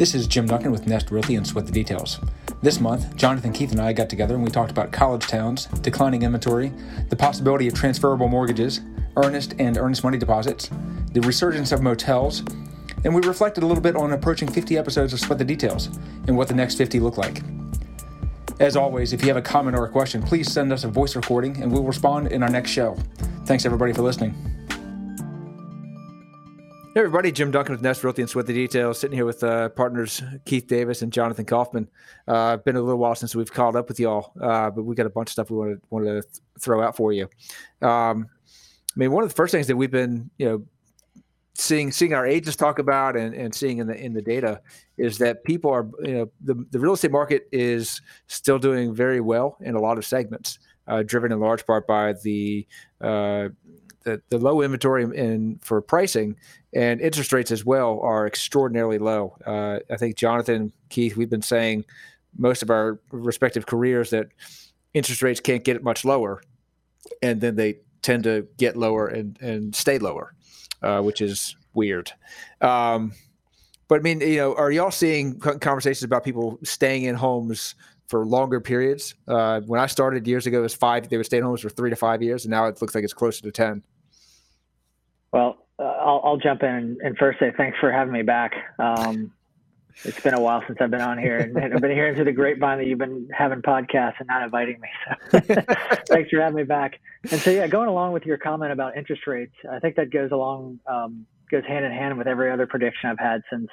This is Jim Duncan with Nest Realty and Sweat the Details. This month, Jonathan Keith and I got together and we talked about college towns, declining inventory, the possibility of transferable mortgages, earnest and earnest money deposits, the resurgence of motels, and we reflected a little bit on approaching 50 episodes of Sweat the Details and what the next 50 look like. As always, if you have a comment or a question, please send us a voice recording and we'll respond in our next show. Thanks everybody for listening. Hey everybody, Jim Duncan with Nest Realty and Sweat the Details, sitting here with uh, partners Keith Davis and Jonathan Kaufman. Uh, been a little while since we've called up with y'all, uh, but we got a bunch of stuff we wanted, wanted to th- throw out for you. Um, I mean, one of the first things that we've been, you know, seeing seeing our agents talk about and, and seeing in the in the data is that people are, you know, the, the real estate market is still doing very well in a lot of segments, uh, driven in large part by the uh, the, the low inventory in for pricing and interest rates as well are extraordinarily low. Uh, I think Jonathan Keith, we've been saying most of our respective careers that interest rates can't get much lower, and then they tend to get lower and and stay lower, uh, which is weird. Um, but I mean, you know, are y'all seeing conversations about people staying in homes for longer periods? Uh, when I started years ago, it was five. They would stay in homes for three to five years, and now it looks like it's closer to ten. Well, uh, I'll, I'll, jump in and first say thanks for having me back. Um, it's been a while since I've been on here, and I've been hearing through the grapevine that you've been having podcasts and not inviting me. So thanks for having me back. And so, yeah, going along with your comment about interest rates, I think that goes along um, goes hand in hand with every other prediction I've had since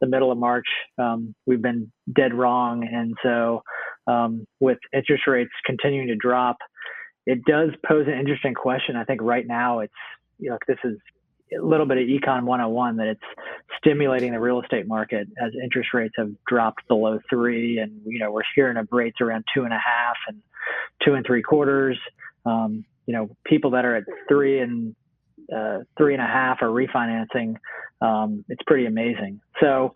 the middle of March. Um, we've been dead wrong, and so um, with interest rates continuing to drop, it does pose an interesting question. I think right now it's you know, this is a little bit of econ 101 that it's stimulating the real estate market as interest rates have dropped below three and you know we're hearing of rates around two and a half and two and three quarters. Um, you know people that are at three and uh, three and a half are refinancing. Um, it's pretty amazing. So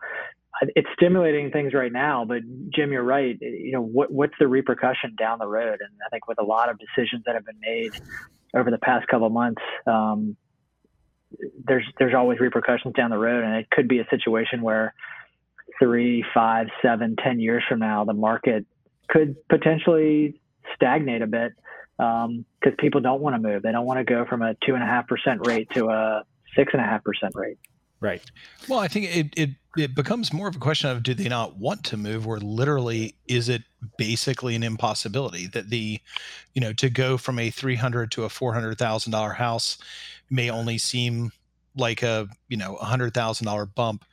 it's stimulating things right now but jim you're right. You know what, what's the repercussion down the road? And i think with a lot of decisions that have been made over the past couple months, um, there's there's always repercussions down the road, and it could be a situation where three, five, seven, ten years from now, the market could potentially stagnate a bit because um, people don't want to move. They don't want to go from a two and a half percent rate to a six and a half percent rate. Right. Well, I think it, it it becomes more of a question of do they not want to move, or literally is it basically an impossibility that the, you know, to go from a three hundred to a four hundred thousand dollar house may only seem like a you know a hundred thousand dollar bump,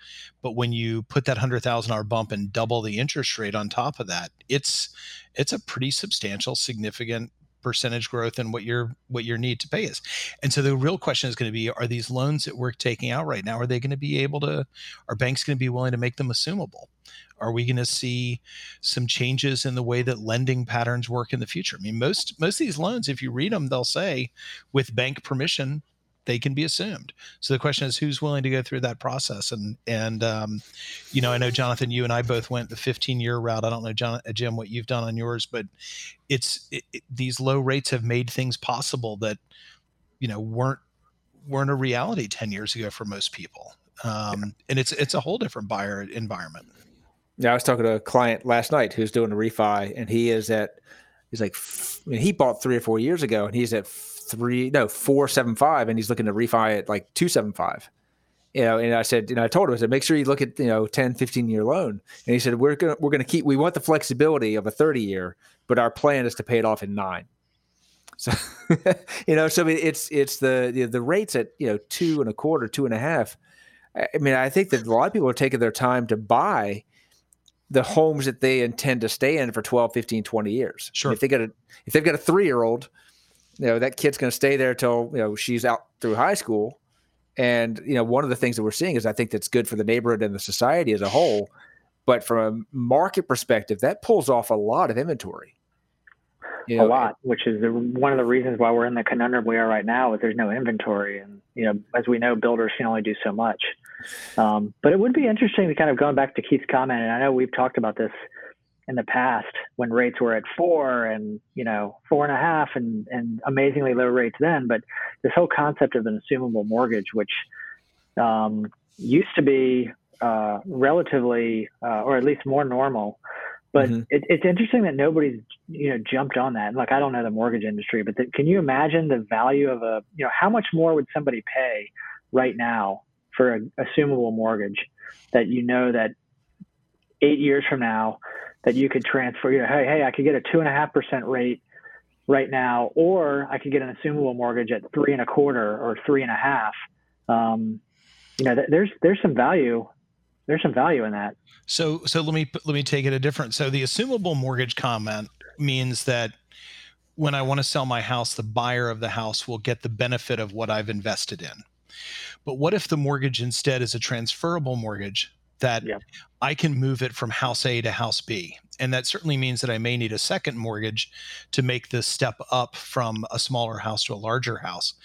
but when you put that hundred thousand dollar bump and double the interest rate on top of that, it's it's a pretty substantial, significant percentage growth and what your what your need to pay is. And so the real question is going to be are these loans that we're taking out right now are they going to be able to are banks going to be willing to make them assumable? Are we going to see some changes in the way that lending patterns work in the future? I mean most most of these loans if you read them they'll say with bank permission they can be assumed. So the question is, who's willing to go through that process? And and um, you know, I know Jonathan, you and I both went the 15 year route. I don't know, John, uh, Jim, what you've done on yours, but it's it, it, these low rates have made things possible that you know weren't weren't a reality 10 years ago for most people. Um, yeah. And it's it's a whole different buyer environment. Yeah, I was talking to a client last night who's doing a refi, and he is at he's like he bought three or four years ago, and he's at three, no, four seven five, and he's looking to refi at like two seven five. You know, and I said, you know, I told him, I said, make sure you look at, you know, 10, 15 year loan. And he said, we're going to, we're going to keep, we want the flexibility of a 30 year, but our plan is to pay it off in nine. So, you know, so it's, it's the, the, the rates at, you know, two and a quarter, two and a half. I mean, I think that a lot of people are taking their time to buy the homes that they intend to stay in for 12, 15, 20 years. Sure. If they got a, if they've got a three year old you know that kid's going to stay there till you know she's out through high school. And you know one of the things that we're seeing is i think that's good for the neighborhood and the society as a whole. But from a market perspective that pulls off a lot of inventory. You know, a lot which is the, one of the reasons why we're in the conundrum we are right now is there's no inventory. And you know as we know builders can only do so much. Um, but it would be interesting to kind of going back to keith's comment and i know we've talked about this in the past when rates were at four and you know four and a half and and amazingly low rates then but this whole concept of an assumable mortgage which um, used to be uh, relatively, uh, or at least more normal. But Mhm. it, it's interesting that nobody's you know jumped on that. And like I don't know the mortgage industry, but the, can you imagine the value of a you know how much more would somebody pay right now for an assumable mortgage that you know that eight years from now that you could transfer? You know, hey, hey, I could get a two and a half percent rate right now, or I could get an assumable mortgage at three and a quarter or three and a half. Um, you know, th- there's there's some value. There's some value in that. So so let me let me take it a different. So the assumable mortgage comment means that when I want to sell my house, the buyer of the house will get the benefit of what I've invested in. But what if the mortgage instead is a transferable mortgage that Yeah. I can move it from house A to house B? And that certainly means that I may need a second mortgage to make this step up from a smaller house to a larger house,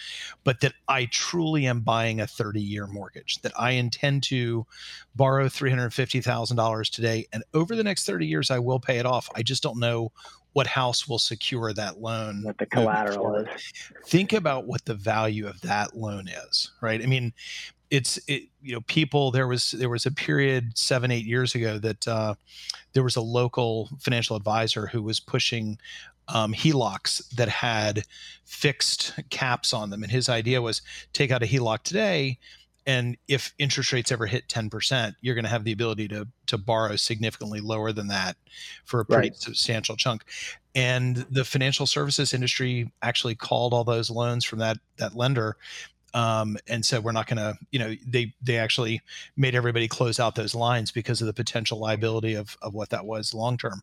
but that I truly am buying a 30 year mortgage, that I intend to borrow $350,000 today. And over the next 30 years, I will pay it off. I just don't know what house will secure that loan. What the collateral is. Think about what the value of that loan is, right? I mean, it's it, you know people there was there was a period seven eight years ago that uh, there was a local financial advisor who was pushing um, HELOCs that had fixed caps on them, and his idea was take out a HELOC today, and if interest rates ever hit ten percent, you're going to have the ability to to borrow significantly lower than that for a pretty Right. substantial chunk. And the financial services industry actually called all those loans from that that lender um, and said we're not going to you know they they actually made everybody close out those lines because of the potential liability of of what that was long term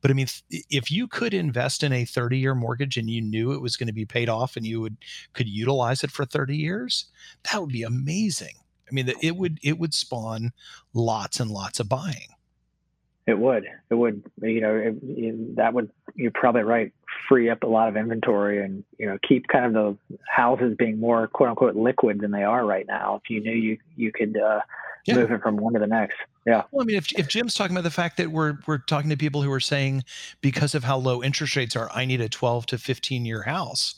but i mean if you could invest in a 30 year mortgage and you knew it was going to be paid off and you would could utilize it for 30 years that would be amazing i mean it would it would spawn lots and lots of buying It would. It would. You know, it, it- that would. You're probably right. Free up a lot of inventory and you know keep kind of the houses being more quote unquote liquid than they are right now. If you knew you you could uh, Yeah. move it from one to the next. Yeah. Well, I mean, if, if Jim's talking about the fact that we're we're talking to people who are saying because of how low interest rates are, I need a 12 to 15 year house,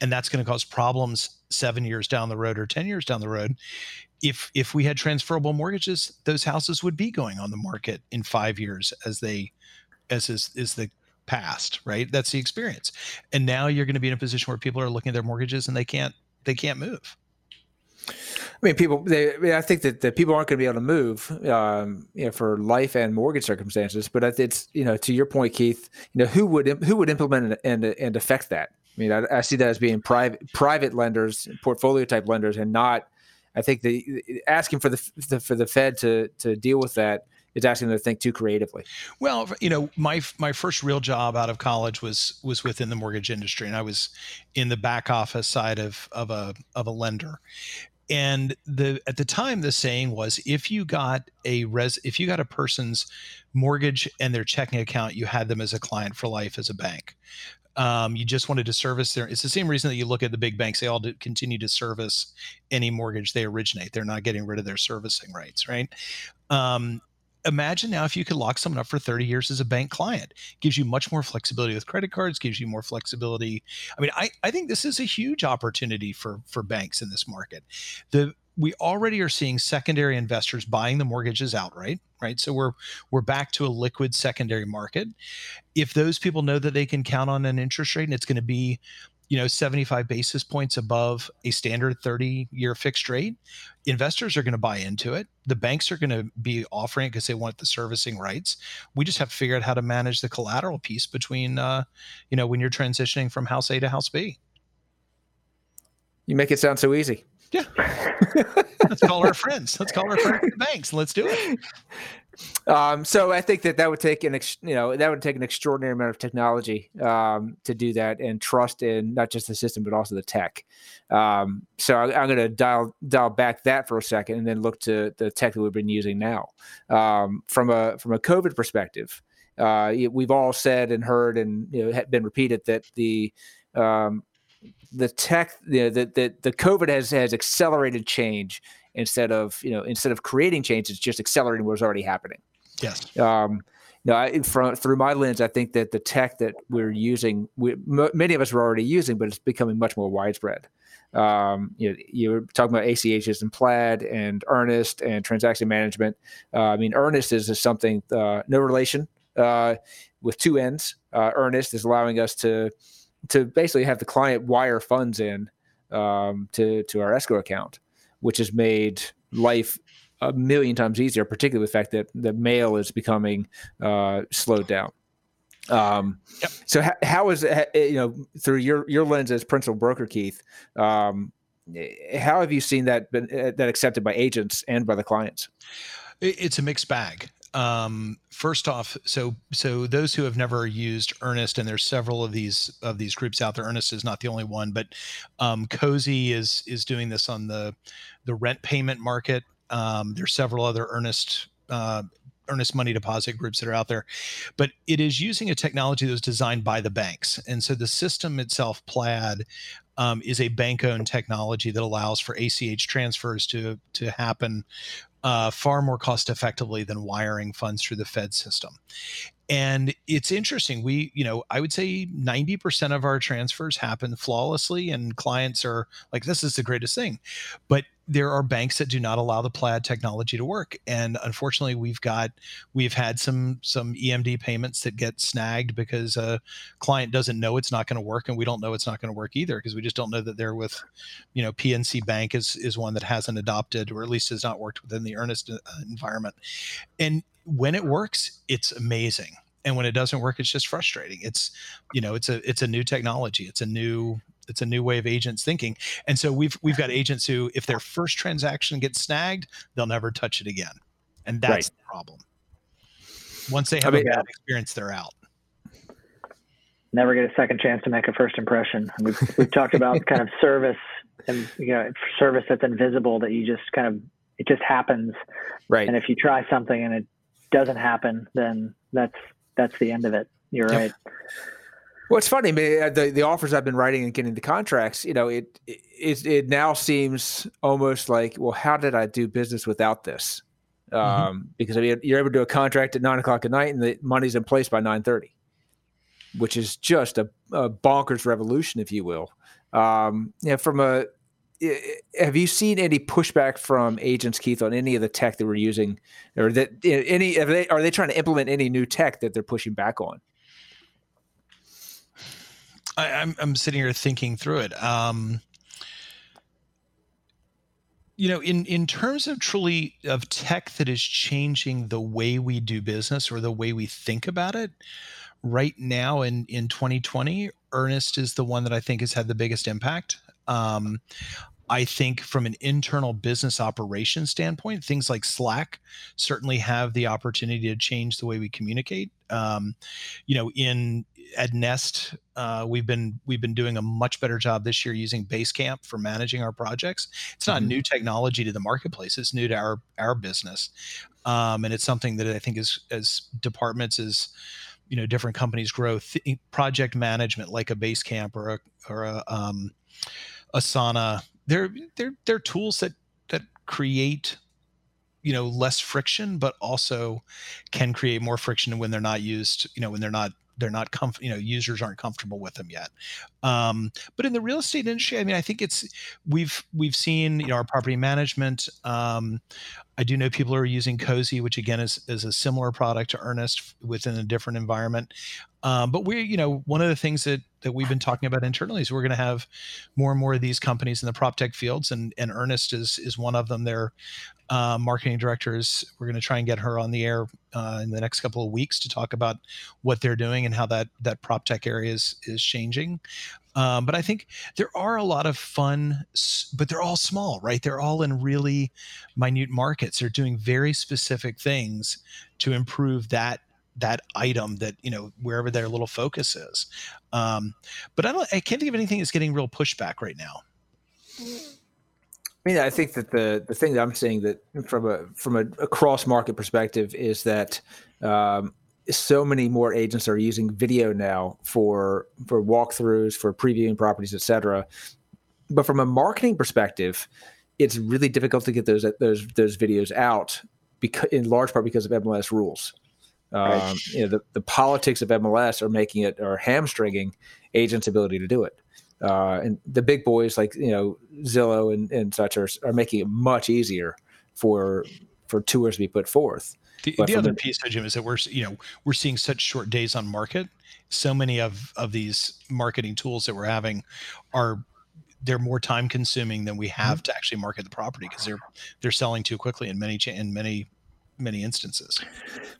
and that's going to cause problems seven years down the road or 10 years down the road. If if we had transferable mortgages, those houses would be going on the market in five years as they as is is the past, right? That's the experience. And now you're going to be in a position where people are looking at their mortgages and they can't they can't move. I mean, people. They, I, think that the people aren't going to be able to move, um, you know, for life and mortgage circumstances. But it's you know, to your point, Keith. You know, who would who would implement and and, and affect that? I mean, I, I see that as being private private lenders, portfolio type lenders, and not. I think the asking for the, the for the Fed to to deal with that is asking them to think too creatively. Well, you know, my my first real job out of college was was within the mortgage industry, and I was in the back office side of of a of a lender. And the at the time, the saying was, if you got a res, if you got a person's mortgage and their checking account, you had them as a client for life as a bank. Um, you just wanted to service their. It's the same reason that you look at the big banks; they all do, continue to service any mortgage they originate. They're not getting rid of their servicing rights, right? Um, imagine now if you could lock someone up for 30 years as a bank client. Gives you much more flexibility with credit cards gives you more flexibility. I mean i, I think this is a huge opportunity for for banks in this market. The we already are seeing secondary investors buying the mortgages outright right? So we're we're back to a liquid secondary market. If those people know that they can count on an interest rate and it's going to be you know 75 basis points above a standard 30 year fixed rate investors are going to buy into it. The banks are going to be offering it because they want the servicing rights. We just have to figure out how to manage the collateral piece between uh, you know when you're transitioning from house a to house b. You make it sound so easy. yeah. Let's call our friends. Let's call our friends at the banks. Let's do it Um, so I think that that would take an ex, you know that would take an extraordinary amount of technology um, to do that and trust in not just the system but also the tech. Um, so I, I'm going to dial dial back that for a second and then look to the tech that we've been using now um, from a from a COVID perspective. Uh, we've all said and heard and you know been repeated that the um, the tech you know, the, the the COVID has has accelerated change instead of you know instead of creating change it's just accelerating what's already happening yes um no I, from through my lens i think that the tech that we're using we, m- many of us are already using but it's becoming much more widespread Um, you know, you're talking about ACHs and Plaid and Earnnest and transaction management. Uh, I mean, Earnnest is, is something uh, no relation uh, with two ends. Uh, Earnnest is allowing us to to basically have the client wire funds in um, to to our escrow account, which has made life a million times easier, particularly the fact that the mail is becoming uh, slowed down. Um, yep. So how, how is it, you know through your your lens as principal broker, Keith? Um, how have you seen that been that accepted by agents and by the clients? It's a mixed bag. Um, first off, so so those who have never used Earnnest, and there's several of these of these groups out there. Earnnest is not the only one, but um, Cozy is is doing this on the the rent payment market. Um, there's several other Earnest uh, earnest money deposit groups that are out there but it is using a technology that was designed by the banks and so the system itself plaid um, is a bank owned technology that allows for ach transfers to to happen uh, far more cost effectively than wiring funds through the Fed system. And it's interesting. We, you know, I would say 90% of our transfers happen flawlessly, and clients are like, this is the greatest thing. But there are banks that do not allow the plaid technology to work and unfortunately we've got we've had some some emd payments that get snagged because a client doesn't know it's not going to work and we don't know it's not going to work either because we just don't know that they're with you know pnc bank is is one that hasn't adopted or at least has not worked within the earnnest uh, environment and when it works it's amazing and when it doesn't work it's just frustrating it's you know it's a it's a new technology it's a new it's a new way of agents thinking. And so we've we've got agents who, if their first transaction gets snagged, they'll never touch it again, and that's right. the problem. Once they have I mean, a bad experience, they're out. Never get a second chance to make a first impression. We've we've talked about kind of service and you know service that's invisible that you just kind of it just happens. Right. And if you try something and it doesn't happen, then that's that's the end of it. You're yep. right. Well, it's funny. I mean, The the offers I've been writing and getting the contracts, you know, it it it now seems almost like, well, how did I do business without this? Mm-hmm. Um, because I mean, you're able to do a contract at nine o'clock at night, and the money's in place by nine thirty, which is just a, a, bonkers revolution, if you will. Um, yeah, from a have you seen any pushback from agents, Keith, on any of the tech that we're using, or that any are they are they trying to implement any new tech that they're pushing back on? I, am I'm, I'm sitting here thinking through it. Um, you know, in in terms of truly of tech that is changing the way we do business or the way we think about it, right now in in 2020, Earnnest is the one that I think has had the biggest impact. Um, I think from an internal business operation standpoint, things like Slack certainly have the opportunity to change the way we communicate. Um, you know, in at Nest, uh, we've been we've been doing a much better job this year using Basecamp for managing our projects. It's not mm-hmm. new technology to the marketplace; it's new to our our business, um, and it's something that I think is as departments as you know different companies grow, th- project management like a Basecamp or a or a um, Asana they're they're they're tools that that create you know less friction but also can create more friction when they're not used you know when they're not they're not comf- you know users aren't comfortable with them yet um, but in the real estate industry i mean i think it's we've we've seen you know our property management um, I do know people are using Cozy, which again is, is a similar product to Earnnest within a different environment. Um, but we, you know, one of the things that that we've been talking about internally is we're going to have more and more of these companies in the prop tech fields, and and Earnnest is is one of them. Their uh, marketing directors, we're going to try and get her on the air uh, in the next couple of weeks to talk about what they're doing and how that that prop tech area is is changing. Um, but I think there are a lot of fun, but they're all small, right? They're all in really minute markets. They're doing very specific things to improve that that item that you know wherever their little focus is. Um, but I don't. I can't think of anything that's getting real pushback right now. I mean, I think that the the thing that I'm seeing that from a from a, a cross market perspective is that um, so many more agents are using video now for for walkthroughs, for previewing properties, etc. But from a marketing perspective, it's really difficult to get those those those videos out because in large part because of MLS rules. Um, you know, the, the politics of MLS are making it or hamstringing agents' ability to do it. uh, and the big boys like you know Zillow and, and such are, are making it much easier for for tours to be put forth. The, the other the, piece, Jim, is that we're you know we're seeing such short days on market. So many of of these marketing tools that we're having are they're more time consuming than we have mm-hmm. to actually market the property because they're they're selling too quickly in many in many many instances.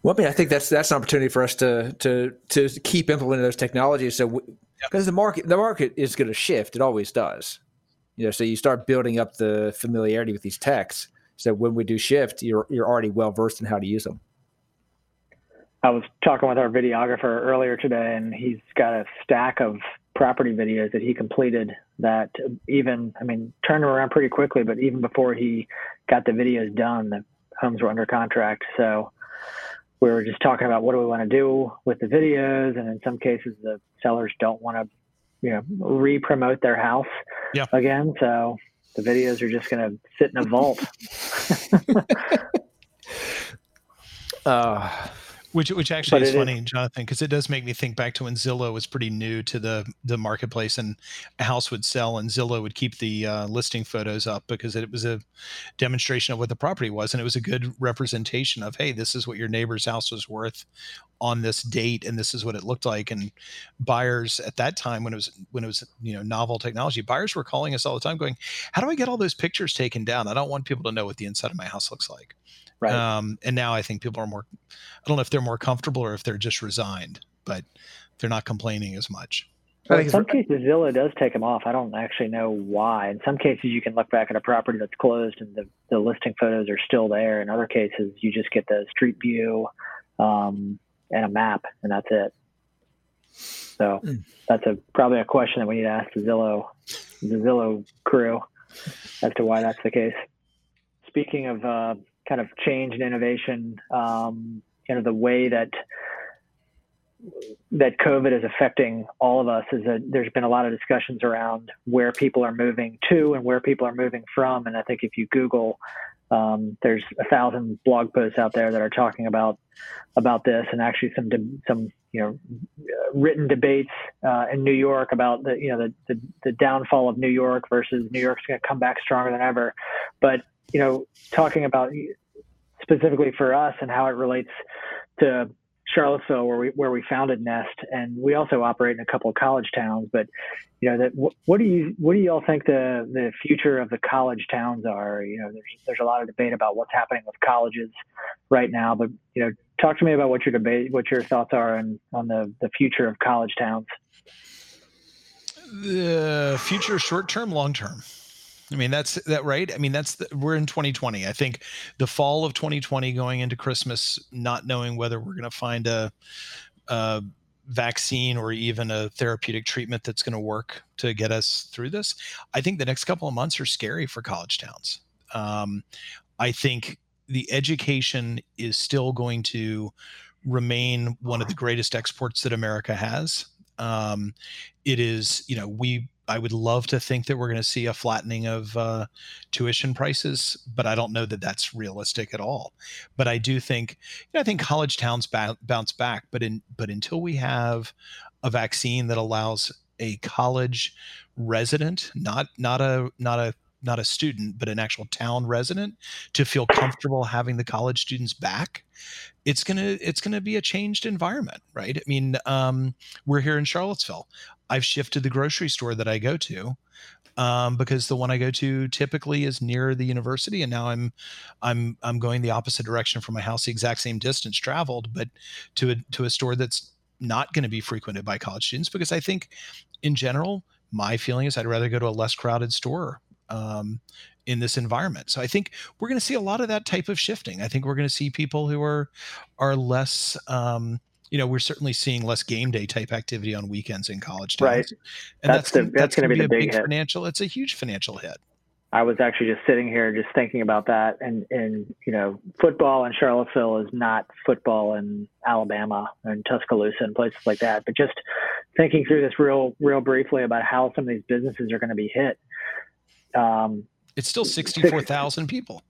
Well, I mean, I think that's that's an opportunity for us to to to keep implementing those technologies. So, because the market the market is going to shift, it always does. You know, so you start building up the familiarity with these techs. So when we do shift, you're you're already well versed in how to use them. I was talking with our videographer earlier today, and he's got a stack of property videos that he completed that even, I mean, turned around pretty quickly, but even before he got the videos done, the homes were under contract. So we were just talking about what do we want to do with the videos. And in some cases, the sellers don't want to, you know, re promote their house yeah. again. So the videos are just going to sit in a vault. uh, which which actually but is funny, is. Jonathan, because it does make me think back to when Zillow was pretty new to the the marketplace, and a house would sell, and Zillow would keep the uh, listing photos up because it was a demonstration of what the property was, and it was a good representation of, hey, this is what your neighbor's house was worth on this date, and this is what it looked like. And buyers at that time, when it was when it was you know novel technology, buyers were calling us all the time, going, "How do I get all those pictures taken down? I don't want people to know what the inside of my house looks like." Right. Um, and now I think people are more, I don't know if they're more comfortable or if they're just resigned, but they're not complaining as much. Well, in some cases, Zillow does take them off. I don't actually know why. In some cases, you can look back at a property that's closed and the, the listing photos are still there. In other cases, you just get the street view um, and a map, and that's it. So mm. that's a probably a question that we need to ask the Zillow, the Zillow crew, as to why that's the case. Speaking of uh, kind of change and innovation, um, you know, the way that that COVID is affecting all of us is that there's been a lot of discussions around where people are moving to and where people are moving from. And I think if you Google, um, there's a thousand blog posts out there that are talking about about this, and actually some some you know written debates uh, in New York about the you know the, the, the downfall of New York versus New York's going to come back stronger than ever. But you know, talking about specifically for us and how it relates to Charlottesville, where we where we founded Nest, and we also operate in a couple of college towns. But you know, that what, what do you what do you all think the the future of the college towns are? You know, there's there's a lot of debate about what's happening with colleges right now. But you know, talk to me about what your debate, what your thoughts are on on the the future of college towns. The future, short term, long term. I mean, that's that right. I mean, that's the, we're in 2020. I think the fall of 2020, going into Christmas, not knowing whether we're going to find a, a vaccine or even a therapeutic treatment that's going to work to get us through this. I think the next couple of months are scary for college towns. Um, I think the education is still going to remain one of the greatest exports that America has. Um, it is, you know, we I would love to think that we're going to see a flattening of uh, tuition prices, but I don't know that that's realistic at all. But I do think, you know, I think college towns ba- bounce back, but in but until we have a vaccine that allows a college resident, not not a not a not a student, but an actual town resident to feel comfortable having the college students back, it's gonna it's gonna be a changed environment, right? I mean, um, we're here in Charlottesville. I've shifted the grocery store that I go to um, because the one I go to typically is near the university, and now I'm I'm I'm going the opposite direction from my house, the exact same distance traveled, but to a to a store that's not going to be frequented by college students because I think, in general, my feeling is I'd rather go to a less crowded store um, in this environment. So I think we're going to see a lot of that type of shifting. I think we're going to see people who are are less. Um, you know, we're certainly seeing less game day type activity on weekends in college towns, right? And that's that's, the, that's, going to be, be, the big, big financial. It's a huge financial hit. I was actually just sitting here just thinking about that, and and you know, football in Charlottesville is not football in Alabama and Tuscaloosa and places like that. But just thinking through this real real briefly about how some of these businesses are going to be hit. Um, it's still 64,000 people.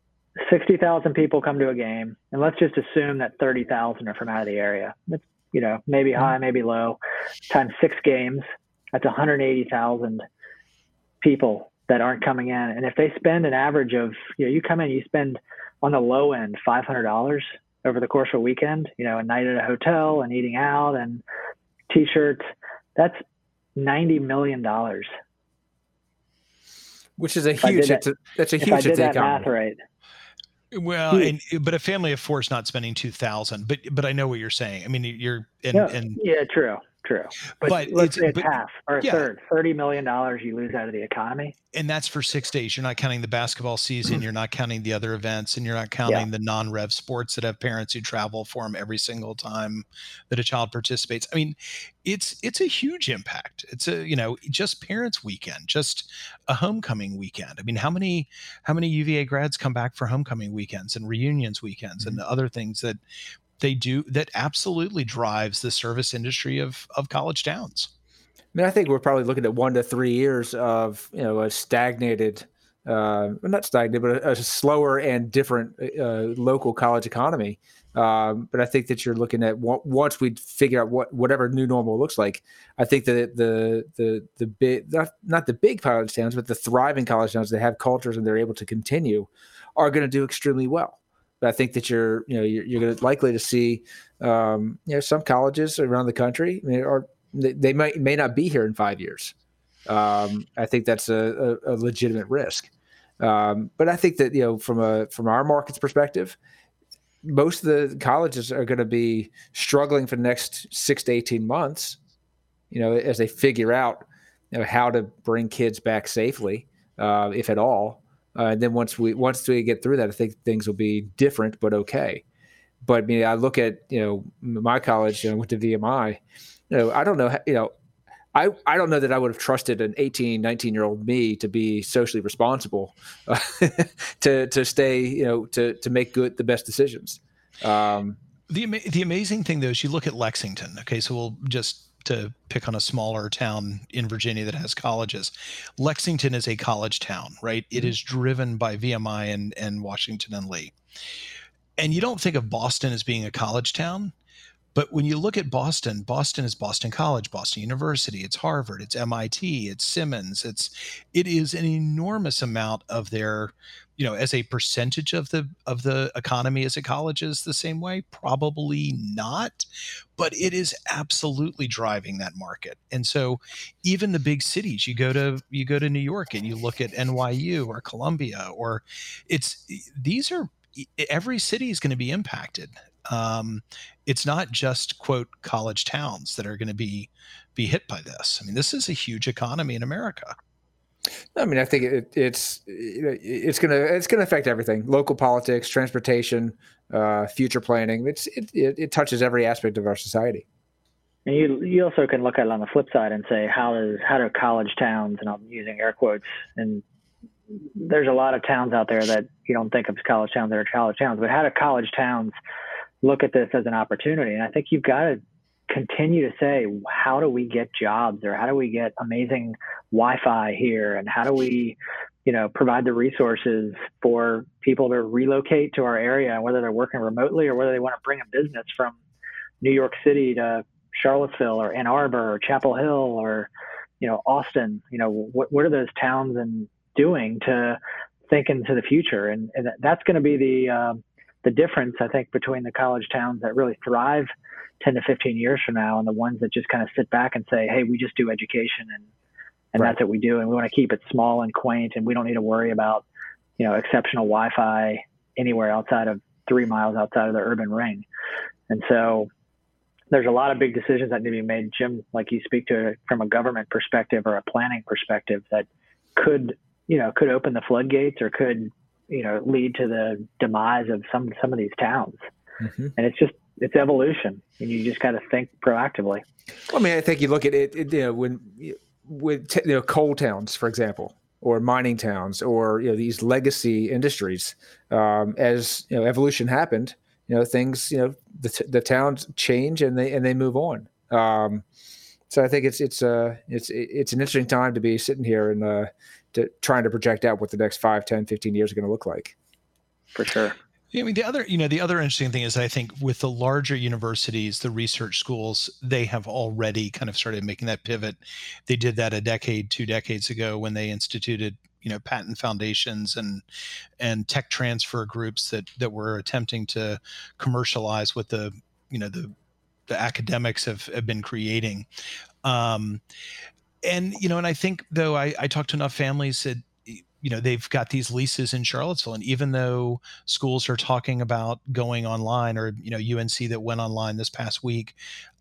60,000 people come to a game, and let's just assume that 30,000 are from out of the area. It's, you know, maybe high, maybe low, times six games. That's 180,000 people that aren't coming in. And if they spend an average of, you know, you come in, you spend on the low end $500 over the course of a weekend, you know, a night at a hotel and eating out and t-shirts, that's $90 million. Which is a huge, that, a, that's a huge, if I did that math right. Well, hmm. and, but a family of four is not spending 2000, but, but I know what you're saying. I mean, you're, and, yeah, and yeah, true. True. But, but let's say it's but, half or a yeah. third. $30 million you lose out of the economy. And that's for six days. You're not counting the basketball season. Mm-hmm. You're not counting the other events. And you're not counting yeah. the non rev sports that have parents who travel for them every single time that a child participates. I mean, it's it's a huge impact. It's a, you know, just parents weekend, just a homecoming weekend. I mean, how many how many UVA grads come back for homecoming weekends and reunions weekends mm-hmm. and other things that they do that absolutely drives the service industry of of college towns. I mean, I think we're probably looking at one to three years of you know a stagnated, uh, not stagnated, but a, a slower and different uh, local college economy. Um, but I think that you're looking at once we figure out what whatever new normal looks like. I think that the the the big not, not the big college towns, but the thriving college towns that have cultures and they're able to continue are going to do extremely well. But I think that you're, you know, you're, you're going to likely to see, um, you know, some colleges around the country, I mean, are they, they might may not be here in five years. Um, I think that's a, a, a legitimate risk. Um, but I think that you know, from a from our market's perspective, most of the colleges are going to be struggling for the next six to eighteen months. You know, as they figure out you know, how to bring kids back safely, uh, if at all. Uh, and then once we once we get through that, I think things will be different, but okay. But I mean, I look at you know my college, you know, went to VMI. You know, I don't know, you know, I, I don't know that I would have trusted an 18, 19 year old me to be socially responsible, to to stay, you know, to to make good the best decisions. Um, the the amazing thing though is you look at Lexington. Okay, so we'll just to pick on a smaller town in Virginia that has colleges. Lexington is a college town, right? It mm-hmm. is driven by VMI and, and Washington and Lee. And you don't think of Boston as being a college town, but when you look at Boston, Boston is Boston College, Boston University, it's Harvard, it's MIT, it's Simmons, it's it is an enormous amount of their, you know, as a percentage of the of the economy as a college is the same way, probably not, but it is absolutely driving that market. And so even the big cities, you go to you go to New York and you look at NYU or Columbia or it's these are every city is going to be impacted um, it's not just quote college towns that are going to be be hit by this. I mean, this is a huge economy in America. I mean, I think it, it's it's gonna it's gonna affect everything: local politics, transportation, uh, future planning. It's it, it, it touches every aspect of our society. And you you also can look at it on the flip side and say how how do college towns and I'm using air quotes and there's a lot of towns out there that you don't think of as college towns that are college towns, but how do college towns look at this as an opportunity. And I think you've got to continue to say, how do we get jobs or how do we get amazing Wi-Fi here? And how do we, you know, provide the resources for people to relocate to our area, whether they're working remotely or whether they want to bring a business from New York City to Charlottesville or Ann Arbor or Chapel Hill or, you know, Austin, you know, what, what are those towns and doing to think into the future? And, and that's going to be the, um, the difference, I think, between the college towns that really thrive 10 to 15 years from now and the ones that just kind of sit back and say, hey, we just do education and, and right. that's what we do. And we want to keep it small and quaint and we don't need to worry about, you know, exceptional Wi Fi anywhere outside of three miles outside of the urban ring. And so there's a lot of big decisions that need to be made, Jim, like you speak to from a government perspective or a planning perspective that could, you know, could open the floodgates or could you know lead to the demise of some some of these towns. Mm-hmm. and it's just it's evolution and you just got to think proactively. Well, i mean i think you look at it, it you know when with t- you know coal towns for example or mining towns or you know these legacy industries um, as you know evolution happened you know things you know the, t- the towns change and they and they move on. Um, so I think it's it's uh it's it's an interesting time to be sitting here and uh, to, trying to project out what the next 5, 10, 15 years are going to look like. For sure. I mean, the other, you know, the other interesting thing is I think with the larger universities, the research schools, they have already kind of started making that pivot. They did that a decade, two decades ago when they instituted, you know, patent foundations and and tech transfer groups that that were attempting to commercialize what the, you know, the the academics have, have been creating. Um, and you know, and I think though I, I talked to enough families that you know they've got these leases in Charlottesville, and even though schools are talking about going online, or you know UNC that went online this past week,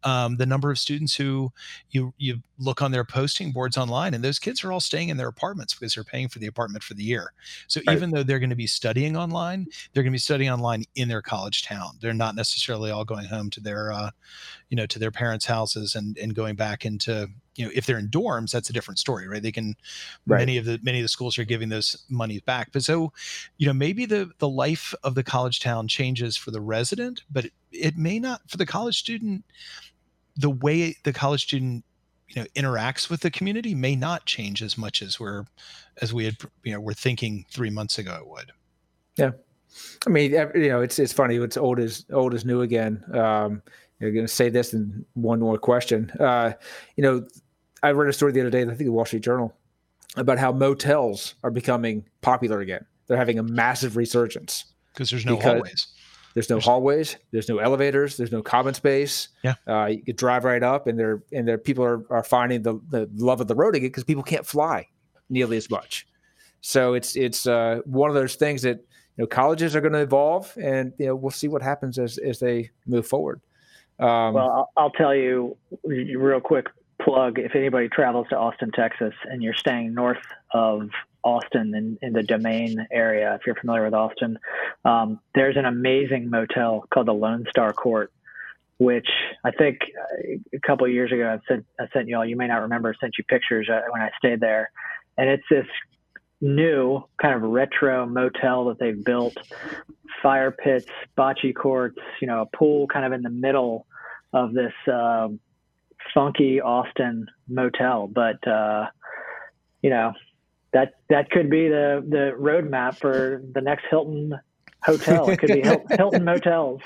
um, the number of students who you you look on their posting boards online, and those kids are all staying in their apartments because they're paying for the apartment for the year. So right. even though they're going to be studying online, they're going to be studying online in their college town. They're not necessarily all going home to their uh, you know to their parents' houses and and going back into you know if they're in dorms that's a different story right? They can right. many of the many of the schools are giving those monies back. But so you know maybe the the life of the college town changes for the resident but it, it may not for the college student the way the college student you know interacts with the community may not change as much as we're as we had you know we're thinking three months ago it would. Yeah. I mean you know it's it's funny it's old as old as new again. Um you're going to say this in one more question. Uh, you know, I read a story the other day, I think the Wall Street Journal, about how motels are becoming popular again. They're having a massive resurgence because there's no hallways. There's no there's, hallways. There's no elevators. There's no common space. Yeah, uh, you could drive right up, and they're and they're people are, are finding the, the love of the road again because people can't fly nearly as much. So it's it's uh, one of those things that you know colleges are going to evolve, and you know we'll see what happens as as they move forward. Um, well, I'll, I'll tell you real quick plug if anybody travels to Austin, Texas, and you're staying north of Austin in, in the Domain area, if you're familiar with Austin, um, there's an amazing motel called the Lone Star Court, which I think uh, a couple of years ago I sent I sent you all. You may not remember. Sent you pictures uh, when I stayed there, and it's this new kind of retro motel that they've built, fire pits, bocce courts, you know, a pool kind of in the middle of this. Um, funky Austin motel, but uh, you know that that could be the the roadmap for the next Hilton hotel. It could be Hilton Motels.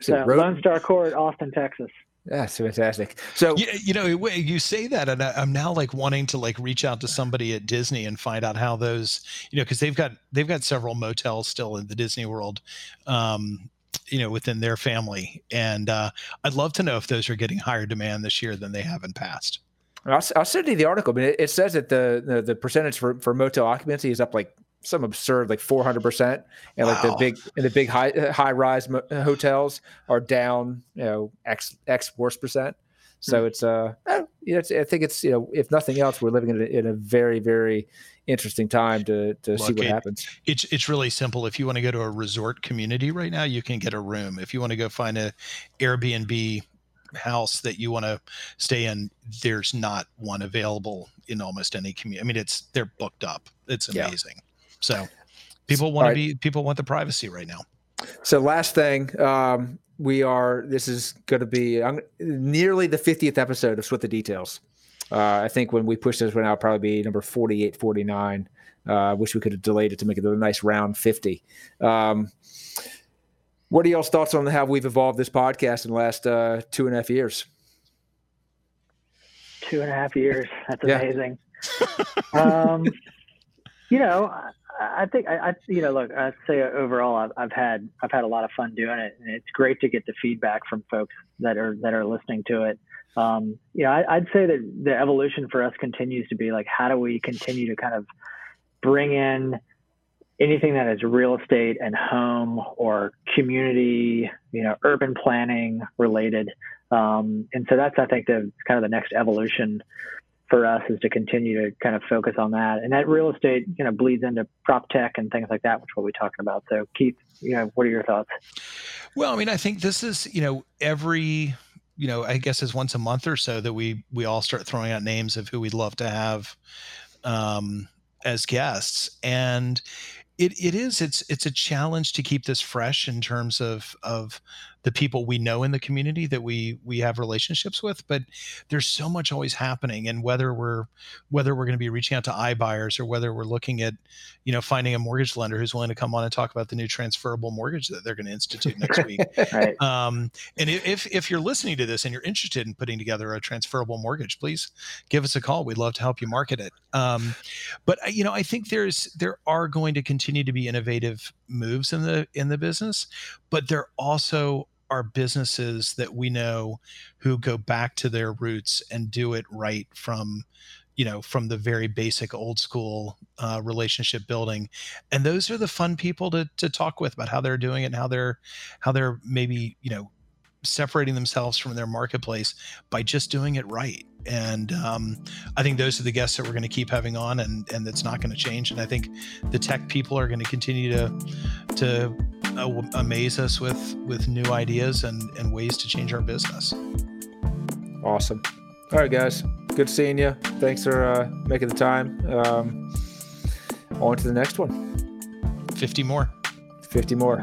So Lone Star Court, Austin, Texas. That's fantastic. So you, you know, you say that, and I'm now like wanting to like reach out to somebody at Disney and find out how those, you know, because they've got they've got several motels still in the Disney World, um, you know within their family and uh, i'd love to know if those are getting higher demand this year than they have in past i'll, I'll send you the article but it, it says that the, the, the percentage for, for motel occupancy is up like some absurd like 400% and wow. like the big and the big high high rise mo- hotels are down you know x x worse percent so mm-hmm. it's uh you know, it's, i think it's you know if nothing else we're living in a, in a very very interesting time to to Look, see what it, happens. It's it's really simple. If you want to go to a resort community right now, you can get a room. If you want to go find a Airbnb house that you want to stay in, there's not one available in almost any community. I mean, it's they're booked up. It's amazing. Yeah. So people want right. to be people want the privacy right now. So last thing, um, we are. This is going to be um, nearly the 50th episode of Sweat the Details. Uh, I think when we push this one out, probably be number 48, 49. Uh, wish we could have delayed it to make it a nice round 50. Um, what are y'all's thoughts on how we've evolved this podcast in the last uh, two and a half years? Two and a half years. That's amazing. um, you know, I think I, I, you know, look, I'd say overall, I've, I've had I've had a lot of fun doing it, and it's great to get the feedback from folks that are that are listening to it um, you know, I, would say that the evolution for us continues to be like, how do we continue to kind of bring in anything that is real estate and home or community, you know, urban planning related. Um, and so that's, I think, the kind of the next evolution for us is to continue to kind of focus on that. And that real estate, you know, bleeds into prop tech and things like that, which we'll be talking about. So, Keith, you know, what are your thoughts? Well, I mean, I think this is, you know, every you know, I guess is once a month or so that we we all start throwing out names of who we'd love to have um, as guests, and it it is it's it's a challenge to keep this fresh in terms of of the people we know in the community that we we have relationships with but there's so much always happening and whether we're whether we're going to be reaching out to iBuyers or whether we're looking at you know finding a mortgage lender who's willing to come on and talk about the new transferable mortgage that they're going to institute next week. Right. um, and if if you're listening to this and you're interested in putting together a transferable mortgage please give us a call. We'd love to help you market it. Um, but you know i think there's there are going to continue to be innovative moves in the in the business but there also are businesses that we know who go back to their roots and do it right from you know from the very basic old school uh, relationship building. And those are the fun people to to talk with about how they're doing it and how they're how they're maybe you know separating themselves from their marketplace by just doing it right and um, I think those are the guests that we're going to keep having on, and and that's not going to change. And I think the tech people are going to continue to to uh, amaze us with with new ideas and and ways to change our business. Awesome. All right, guys. Good seeing you. Thanks for uh, making the time. Um, on to the next one. Fifty more. Fifty more.